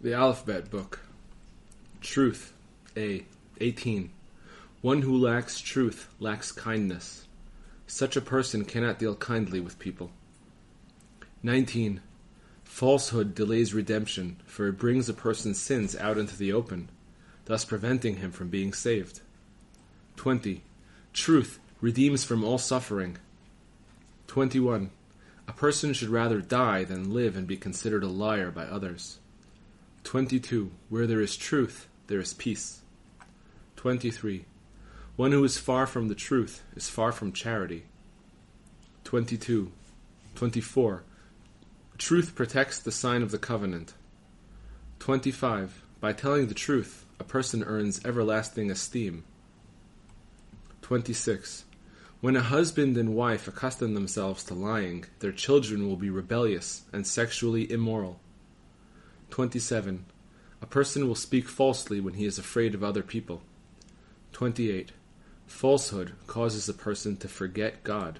The Aleph-Bet Book. Truth. A. 18. One who lacks truth lacks kindness. Such a person cannot deal kindly with people. 19. Falsehood delays redemption, for it brings a person's sins out into the open, thus preventing him from being saved. 20. Truth redeems from all suffering. 21. A person should rather die than live and be considered a liar by others. 22. Where there is truth, there is peace. 23. One who is far from the truth is far from charity. 22. 24. Truth protects the sign of the covenant. 25. By telling the truth, a person earns everlasting esteem. 26. When a husband and wife accustom themselves to lying, their children will be rebellious and sexually immoral. 27. A person will speak falsely when he is afraid of other people. 28. Falsehood causes a person to forget God.